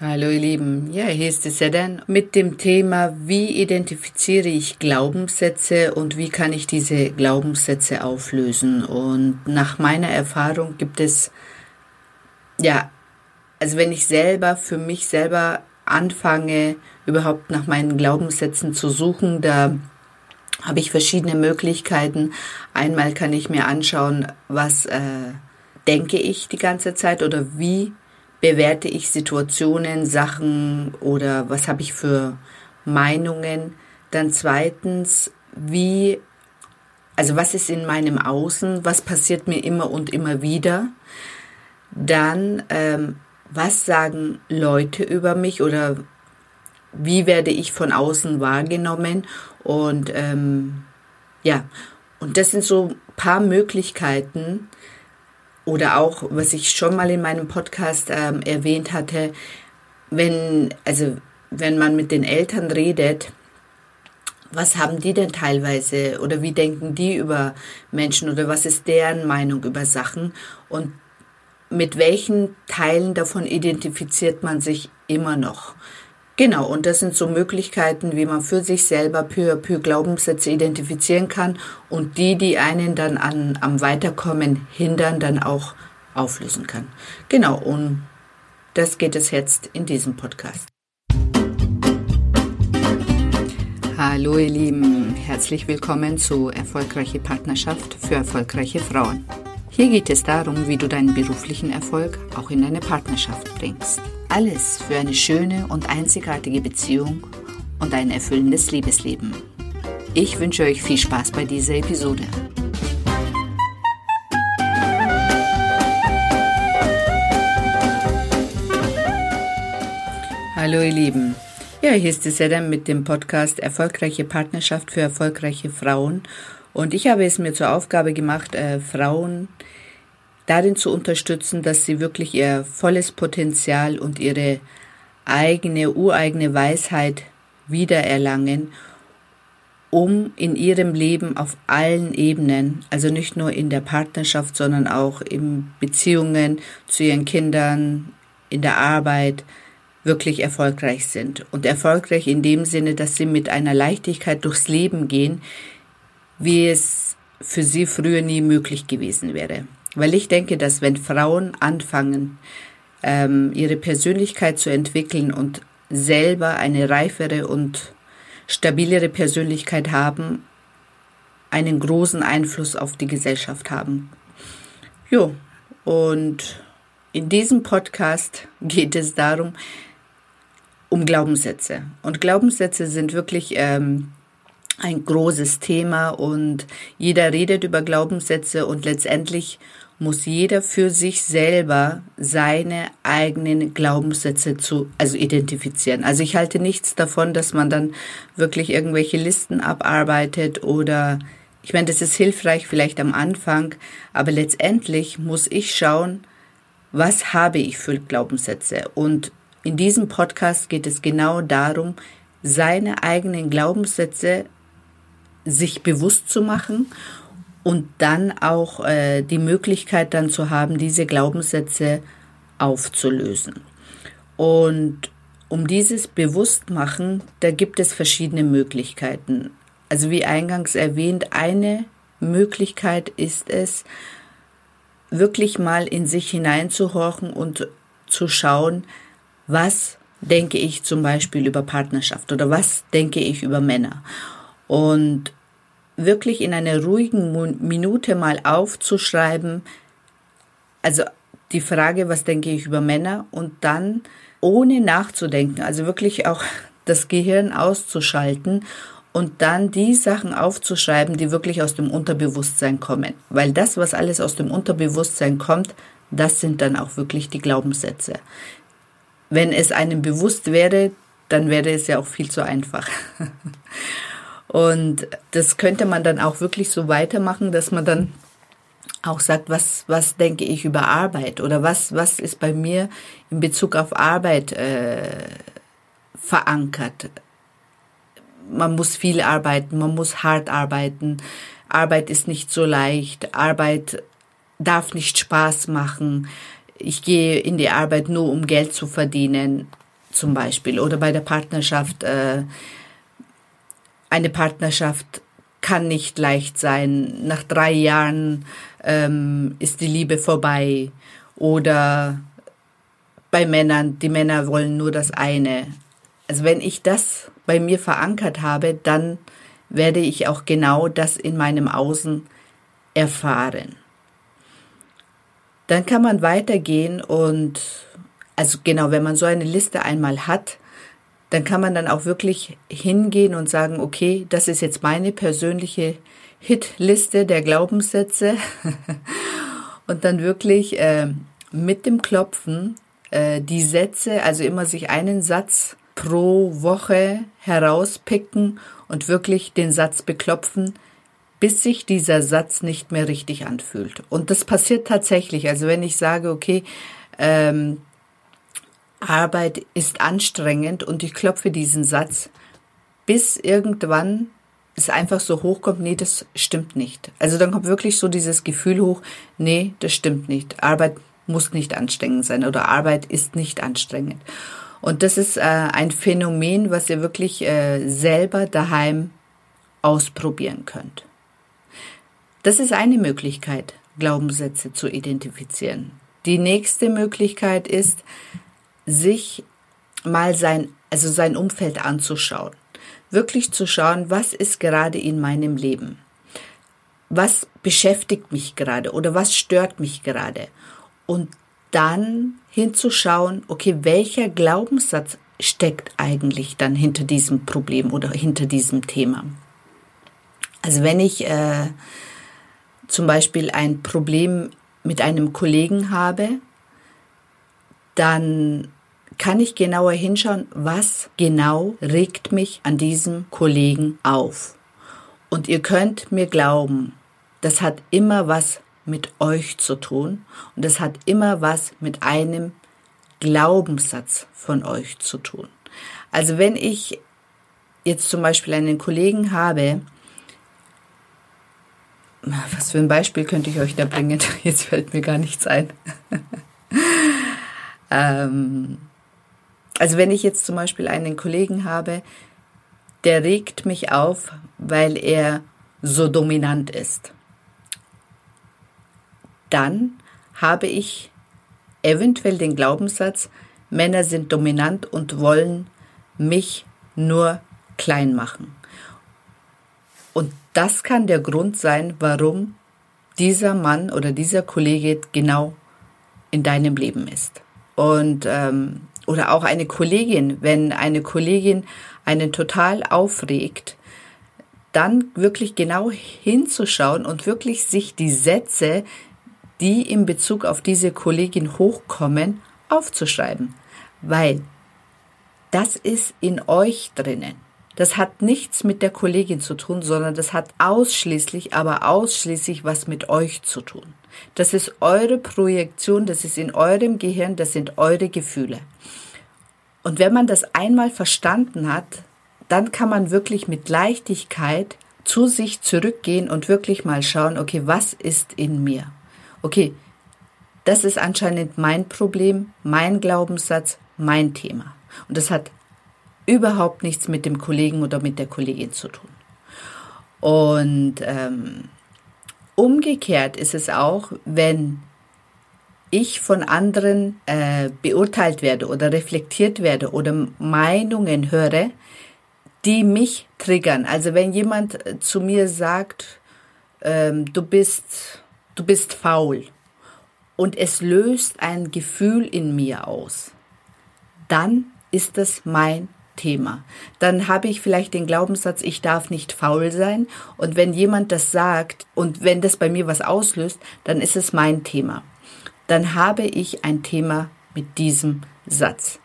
Hallo ihr Lieben, ja, hier ist es Sedan mit dem Thema, wie identifiziere ich Glaubenssätze und wie kann ich diese Glaubenssätze auflösen. Und nach meiner Erfahrung gibt es, ja, also wenn ich selber für mich selber anfange, überhaupt nach meinen Glaubenssätzen zu suchen, da habe ich verschiedene Möglichkeiten. Einmal kann ich mir anschauen, was äh, denke ich die ganze Zeit oder wie bewerte ich Situationen, Sachen oder was habe ich für Meinungen. Dann zweitens, wie, also was ist in meinem Außen, was passiert mir immer und immer wieder. Dann, ähm, was sagen Leute über mich oder wie werde ich von außen wahrgenommen und ähm, ja, und das sind so paar Möglichkeiten, oder auch, was ich schon mal in meinem Podcast ähm, erwähnt hatte, wenn, also, wenn man mit den Eltern redet, was haben die denn teilweise? Oder wie denken die über Menschen? Oder was ist deren Meinung über Sachen? Und mit welchen Teilen davon identifiziert man sich immer noch? Genau, und das sind so Möglichkeiten, wie man für sich selber peu à peu Glaubenssätze identifizieren kann und die, die einen dann an, am Weiterkommen hindern, dann auch auflösen kann. Genau, und das geht es jetzt in diesem Podcast. Hallo ihr Lieben, herzlich willkommen zu Erfolgreiche Partnerschaft für erfolgreiche Frauen. Hier geht es darum, wie du deinen beruflichen Erfolg auch in deine Partnerschaft bringst. Alles für eine schöne und einzigartige Beziehung und ein erfüllendes Liebesleben. Ich wünsche euch viel Spaß bei dieser Episode. Hallo ihr Lieben. Ja, hier ist die Sedam mit dem Podcast Erfolgreiche Partnerschaft für erfolgreiche Frauen. Und ich habe es mir zur Aufgabe gemacht, äh, Frauen darin zu unterstützen, dass sie wirklich ihr volles Potenzial und ihre eigene, ureigene Weisheit wiedererlangen, um in ihrem Leben auf allen Ebenen, also nicht nur in der Partnerschaft, sondern auch in Beziehungen zu ihren Kindern, in der Arbeit, wirklich erfolgreich sind. Und erfolgreich in dem Sinne, dass sie mit einer Leichtigkeit durchs Leben gehen, wie es für sie früher nie möglich gewesen wäre. Weil ich denke, dass wenn Frauen anfangen, ähm, ihre Persönlichkeit zu entwickeln und selber eine reifere und stabilere Persönlichkeit haben, einen großen Einfluss auf die Gesellschaft haben. Jo, und in diesem Podcast geht es darum, um Glaubenssätze. Und Glaubenssätze sind wirklich ähm, ein großes Thema und jeder redet über Glaubenssätze und letztendlich muss jeder für sich selber seine eigenen Glaubenssätze zu, also identifizieren. Also ich halte nichts davon, dass man dann wirklich irgendwelche Listen abarbeitet oder ich meine, das ist hilfreich vielleicht am Anfang, aber letztendlich muss ich schauen, was habe ich für Glaubenssätze? Und in diesem Podcast geht es genau darum, seine eigenen Glaubenssätze sich bewusst zu machen und dann auch äh, die Möglichkeit dann zu haben, diese Glaubenssätze aufzulösen. Und um dieses Bewusstmachen, da gibt es verschiedene Möglichkeiten. Also wie eingangs erwähnt, eine Möglichkeit ist es, wirklich mal in sich hineinzuhorchen und zu schauen, was denke ich zum Beispiel über Partnerschaft oder was denke ich über Männer. Und wirklich in einer ruhigen Minute mal aufzuschreiben, also die Frage, was denke ich über Männer und dann ohne nachzudenken, also wirklich auch das Gehirn auszuschalten und dann die Sachen aufzuschreiben, die wirklich aus dem Unterbewusstsein kommen. Weil das, was alles aus dem Unterbewusstsein kommt, das sind dann auch wirklich die Glaubenssätze. Wenn es einem bewusst wäre, dann wäre es ja auch viel zu einfach. Und das könnte man dann auch wirklich so weitermachen, dass man dann auch sagt, was, was denke ich über Arbeit oder was, was ist bei mir in Bezug auf Arbeit äh, verankert. Man muss viel arbeiten, man muss hart arbeiten. Arbeit ist nicht so leicht. Arbeit darf nicht Spaß machen. Ich gehe in die Arbeit nur, um Geld zu verdienen. zum Beispiel oder bei der Partnerschaft. Äh, eine Partnerschaft kann nicht leicht sein. Nach drei Jahren ähm, ist die Liebe vorbei. Oder bei Männern, die Männer wollen nur das eine. Also wenn ich das bei mir verankert habe, dann werde ich auch genau das in meinem Außen erfahren. Dann kann man weitergehen und, also genau, wenn man so eine Liste einmal hat, dann kann man dann auch wirklich hingehen und sagen, okay, das ist jetzt meine persönliche Hitliste der Glaubenssätze und dann wirklich äh, mit dem Klopfen äh, die Sätze, also immer sich einen Satz pro Woche herauspicken und wirklich den Satz beklopfen, bis sich dieser Satz nicht mehr richtig anfühlt. Und das passiert tatsächlich. Also wenn ich sage, okay, ähm, Arbeit ist anstrengend und ich klopfe diesen Satz, bis irgendwann es einfach so hochkommt, nee, das stimmt nicht. Also dann kommt wirklich so dieses Gefühl hoch, nee, das stimmt nicht. Arbeit muss nicht anstrengend sein oder Arbeit ist nicht anstrengend. Und das ist äh, ein Phänomen, was ihr wirklich äh, selber daheim ausprobieren könnt. Das ist eine Möglichkeit, Glaubenssätze zu identifizieren. Die nächste Möglichkeit ist, sich mal sein, also sein Umfeld anzuschauen. Wirklich zu schauen, was ist gerade in meinem Leben? Was beschäftigt mich gerade oder was stört mich gerade? Und dann hinzuschauen, okay, welcher Glaubenssatz steckt eigentlich dann hinter diesem Problem oder hinter diesem Thema? Also wenn ich äh, zum Beispiel ein Problem mit einem Kollegen habe, dann kann ich genauer hinschauen, was genau regt mich an diesem Kollegen auf. Und ihr könnt mir glauben, das hat immer was mit euch zu tun und das hat immer was mit einem Glaubenssatz von euch zu tun. Also wenn ich jetzt zum Beispiel einen Kollegen habe, was für ein Beispiel könnte ich euch da bringen? Jetzt fällt mir gar nichts ein. ähm, also wenn ich jetzt zum Beispiel einen Kollegen habe, der regt mich auf, weil er so dominant ist, dann habe ich eventuell den Glaubenssatz, Männer sind dominant und wollen mich nur klein machen. Und das kann der Grund sein, warum dieser Mann oder dieser Kollege genau in deinem Leben ist. Und ähm, oder auch eine Kollegin, wenn eine Kollegin einen total aufregt, dann wirklich genau hinzuschauen und wirklich sich die Sätze, die in Bezug auf diese Kollegin hochkommen, aufzuschreiben. Weil das ist in euch drinnen. Das hat nichts mit der Kollegin zu tun, sondern das hat ausschließlich, aber ausschließlich was mit euch zu tun. Das ist eure Projektion, das ist in eurem Gehirn, das sind eure Gefühle. Und wenn man das einmal verstanden hat, dann kann man wirklich mit Leichtigkeit zu sich zurückgehen und wirklich mal schauen, okay, was ist in mir? Okay, das ist anscheinend mein Problem, mein Glaubenssatz, mein Thema. Und das hat überhaupt nichts mit dem Kollegen oder mit der Kollegin zu tun. Und ähm, Umgekehrt ist es auch, wenn ich von anderen äh, beurteilt werde oder reflektiert werde oder Meinungen höre, die mich triggern. Also wenn jemand äh, zu mir sagt, ähm, du bist, du bist faul und es löst ein Gefühl in mir aus, dann ist das mein Thema. Dann habe ich vielleicht den Glaubenssatz, ich darf nicht faul sein. Und wenn jemand das sagt und wenn das bei mir was auslöst, dann ist es mein Thema. Dann habe ich ein Thema mit diesem Satz.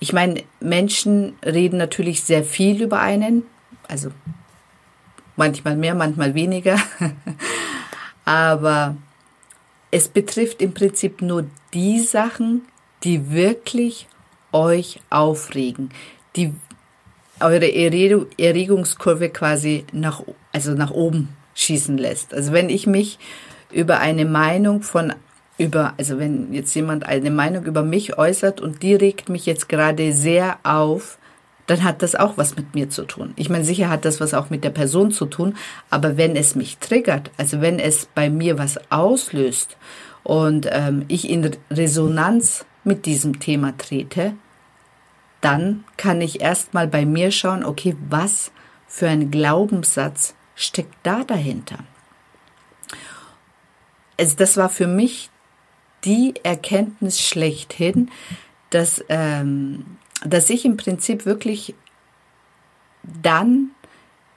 Ich meine, Menschen reden natürlich sehr viel über einen, also manchmal mehr, manchmal weniger, aber es betrifft im Prinzip nur die Sachen, die wirklich euch aufregen, die eure Erregungskurve quasi nach, also nach oben schießen lässt. Also wenn ich mich über eine Meinung von über, also wenn jetzt jemand eine Meinung über mich äußert und die regt mich jetzt gerade sehr auf, dann hat das auch was mit mir zu tun. Ich meine, sicher hat das was auch mit der Person zu tun, aber wenn es mich triggert, also wenn es bei mir was auslöst und ähm, ich in Resonanz mit diesem Thema trete, dann kann ich erstmal bei mir schauen, okay, was für ein Glaubenssatz steckt da dahinter? Also das war für mich die Erkenntnis schlechthin, dass, ähm, dass ich im Prinzip wirklich dann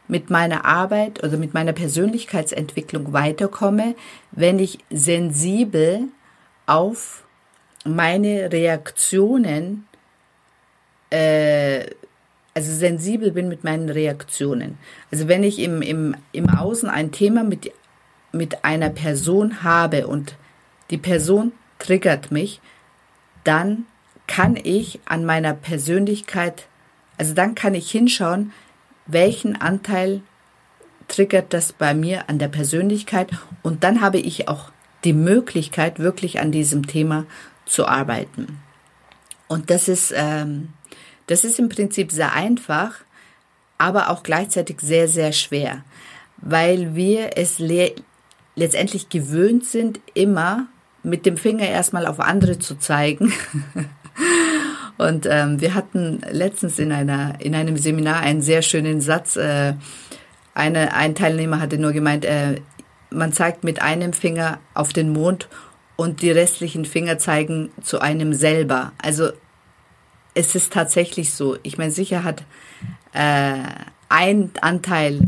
mit meiner Arbeit oder mit meiner Persönlichkeitsentwicklung weiterkomme, wenn ich sensibel auf meine Reaktionen, äh, also sensibel bin mit meinen Reaktionen. Also wenn ich im, im, im Außen ein Thema mit, mit einer Person habe und die Person triggert mich, dann kann ich an meiner Persönlichkeit, also dann kann ich hinschauen, welchen Anteil triggert das bei mir an der Persönlichkeit und dann habe ich auch die Möglichkeit, wirklich an diesem Thema zu arbeiten. Und das ist, ähm, das ist im Prinzip sehr einfach, aber auch gleichzeitig sehr, sehr schwer, weil wir es letztendlich gewöhnt sind, immer mit dem Finger erstmal auf andere zu zeigen. Und ähm, wir hatten letztens in einer in einem Seminar einen sehr schönen Satz. Äh, eine, ein Teilnehmer hatte nur gemeint, äh, man zeigt mit einem Finger auf den Mond und die restlichen Finger zeigen zu einem selber. Also es ist tatsächlich so. Ich meine, sicher hat äh, ein Anteil,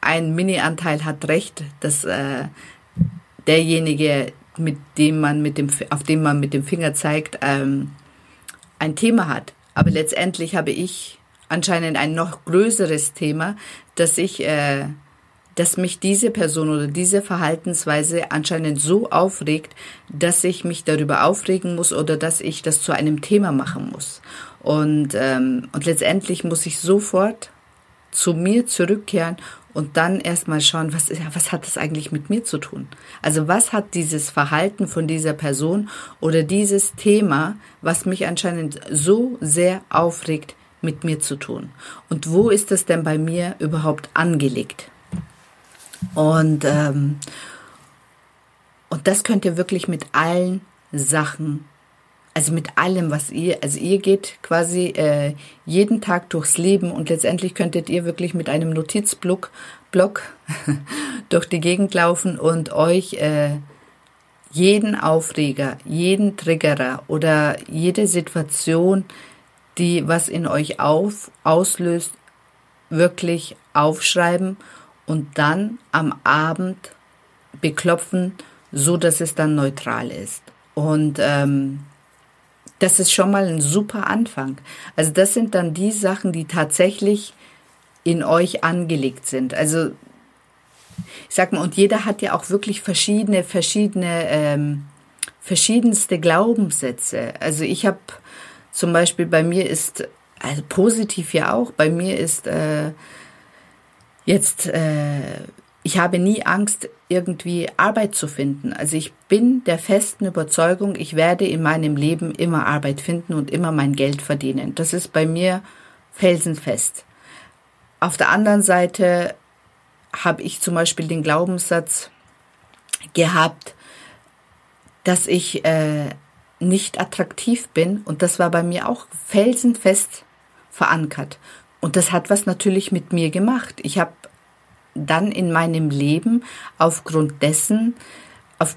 ein Mini-Anteil hat recht, dass äh, derjenige, mit dem man mit dem, auf dem man mit dem Finger zeigt, ähm, ein Thema hat. Aber letztendlich habe ich anscheinend ein noch größeres Thema, dass ich, äh, dass mich diese Person oder diese Verhaltensweise anscheinend so aufregt, dass ich mich darüber aufregen muss oder dass ich das zu einem Thema machen muss. Und, ähm, und letztendlich muss ich sofort zu mir zurückkehren und dann erstmal schauen, was, was hat das eigentlich mit mir zu tun? Also was hat dieses Verhalten von dieser Person oder dieses Thema, was mich anscheinend so sehr aufregt, mit mir zu tun? Und wo ist das denn bei mir überhaupt angelegt? Und, ähm, und das könnt ihr wirklich mit allen Sachen also mit allem, was ihr, also ihr geht quasi äh, jeden Tag durchs Leben und letztendlich könntet ihr wirklich mit einem Notizblock Block durch die Gegend laufen und euch äh, jeden Aufreger, jeden Triggerer oder jede Situation, die was in euch auf, auslöst, wirklich aufschreiben und dann am Abend beklopfen, so dass es dann neutral ist. Und ähm, das ist schon mal ein super Anfang. Also das sind dann die Sachen, die tatsächlich in euch angelegt sind. Also ich sag mal, und jeder hat ja auch wirklich verschiedene, verschiedene, ähm, verschiedenste Glaubenssätze. Also ich habe zum Beispiel bei mir ist, also positiv ja auch, bei mir ist äh, jetzt äh, ich habe nie Angst, irgendwie Arbeit zu finden. Also ich bin der festen Überzeugung, ich werde in meinem Leben immer Arbeit finden und immer mein Geld verdienen. Das ist bei mir felsenfest. Auf der anderen Seite habe ich zum Beispiel den Glaubenssatz gehabt, dass ich äh, nicht attraktiv bin und das war bei mir auch felsenfest verankert. Und das hat was natürlich mit mir gemacht. Ich habe dann in meinem Leben aufgrund dessen, auf,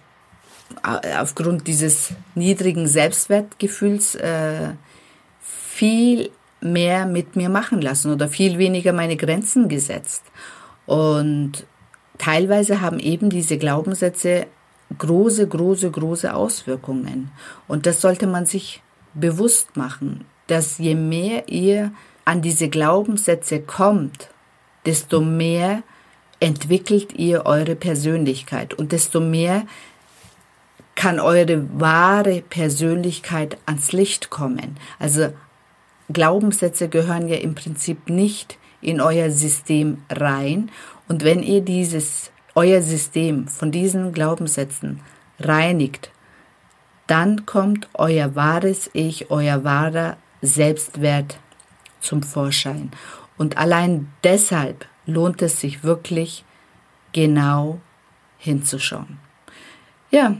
aufgrund dieses niedrigen Selbstwertgefühls äh, viel mehr mit mir machen lassen oder viel weniger meine Grenzen gesetzt. Und teilweise haben eben diese Glaubenssätze große, große, große Auswirkungen. Und das sollte man sich bewusst machen, dass je mehr ihr an diese Glaubenssätze kommt, desto mehr entwickelt ihr eure Persönlichkeit und desto mehr kann eure wahre Persönlichkeit ans Licht kommen. Also Glaubenssätze gehören ja im Prinzip nicht in euer System rein und wenn ihr dieses euer System von diesen Glaubenssätzen reinigt, dann kommt euer wahres Ich, euer wahrer Selbstwert zum Vorschein. Und allein deshalb lohnt es sich wirklich genau hinzuschauen. Ja,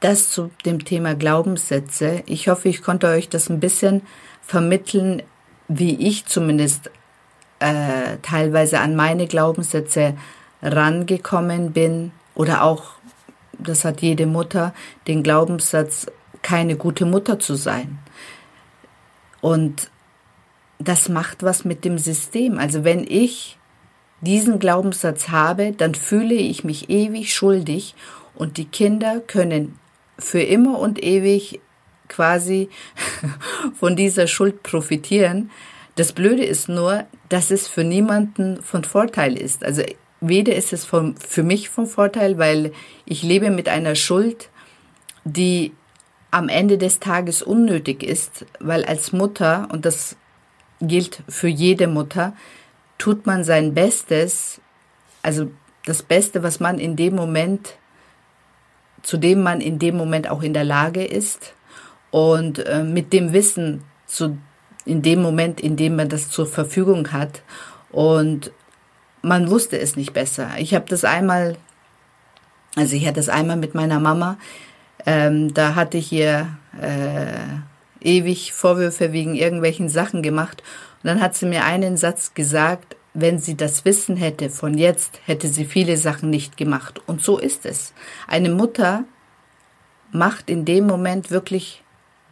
das zu dem Thema Glaubenssätze. Ich hoffe, ich konnte euch das ein bisschen vermitteln, wie ich zumindest äh, teilweise an meine Glaubenssätze rangekommen bin oder auch, das hat jede Mutter, den Glaubenssatz, keine gute Mutter zu sein. Und das macht was mit dem System. Also wenn ich diesen Glaubenssatz habe, dann fühle ich mich ewig schuldig und die Kinder können für immer und ewig quasi von dieser Schuld profitieren. Das Blöde ist nur, dass es für niemanden von Vorteil ist. Also weder ist es vom, für mich von Vorteil, weil ich lebe mit einer Schuld, die am Ende des Tages unnötig ist, weil als Mutter, und das gilt für jede Mutter, tut man sein Bestes, also das Beste, was man in dem Moment, zu dem man in dem Moment auch in der Lage ist und äh, mit dem Wissen zu, in dem Moment, in dem man das zur Verfügung hat und man wusste es nicht besser. Ich habe das einmal, also ich hatte das einmal mit meiner Mama, ähm, da hatte ich ihr äh, ewig Vorwürfe wegen irgendwelchen Sachen gemacht. Und dann hat sie mir einen Satz gesagt, wenn sie das Wissen hätte von jetzt, hätte sie viele Sachen nicht gemacht. Und so ist es. Eine Mutter macht in dem Moment wirklich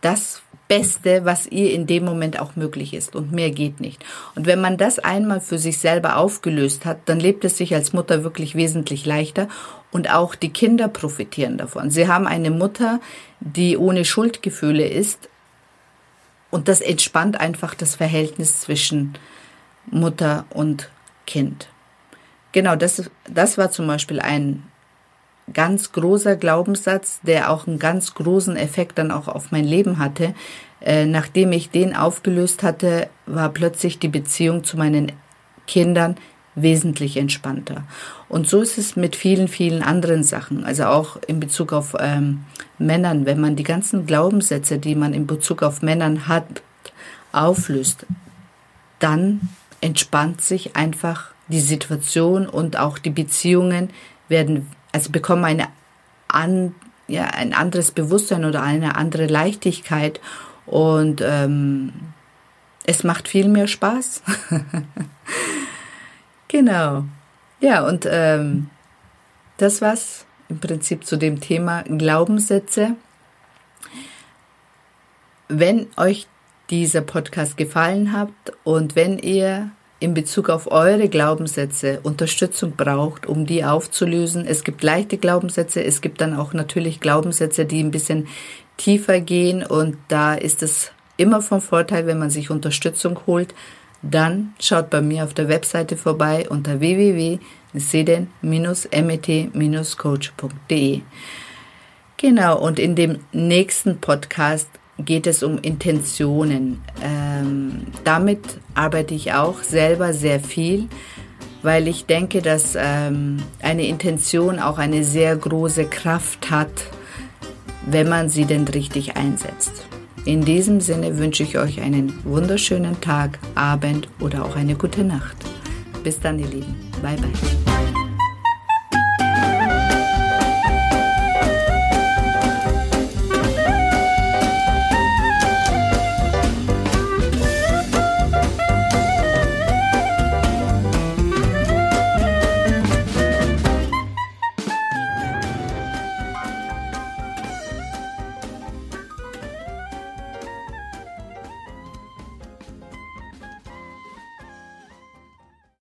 das Beste, was ihr in dem Moment auch möglich ist. Und mehr geht nicht. Und wenn man das einmal für sich selber aufgelöst hat, dann lebt es sich als Mutter wirklich wesentlich leichter. Und auch die Kinder profitieren davon. Sie haben eine Mutter, die ohne Schuldgefühle ist, und das entspannt einfach das Verhältnis zwischen Mutter und Kind. Genau, das, das war zum Beispiel ein ganz großer Glaubenssatz, der auch einen ganz großen Effekt dann auch auf mein Leben hatte. Äh, nachdem ich den aufgelöst hatte, war plötzlich die Beziehung zu meinen Kindern wesentlich entspannter. Und so ist es mit vielen, vielen anderen Sachen. Also auch in Bezug auf ähm, Männern, wenn man die ganzen Glaubenssätze, die man in Bezug auf Männern hat, auflöst, dann entspannt sich einfach die Situation und auch die Beziehungen werden, also bekommen eine an, ja, ein anderes Bewusstsein oder eine andere Leichtigkeit und ähm, es macht viel mehr Spaß. Genau. Ja, und ähm, das war's im Prinzip zu dem Thema Glaubenssätze. Wenn euch dieser Podcast gefallen hat und wenn ihr in Bezug auf eure Glaubenssätze Unterstützung braucht, um die aufzulösen. Es gibt leichte Glaubenssätze, es gibt dann auch natürlich Glaubenssätze, die ein bisschen tiefer gehen und da ist es immer vom Vorteil, wenn man sich Unterstützung holt, dann schaut bei mir auf der Webseite vorbei unter www.seden-met-coach.de. Genau, und in dem nächsten Podcast geht es um Intentionen. Ähm, damit arbeite ich auch selber sehr viel, weil ich denke, dass ähm, eine Intention auch eine sehr große Kraft hat, wenn man sie denn richtig einsetzt. In diesem Sinne wünsche ich euch einen wunderschönen Tag, Abend oder auch eine gute Nacht. Bis dann, ihr Lieben. Bye, bye.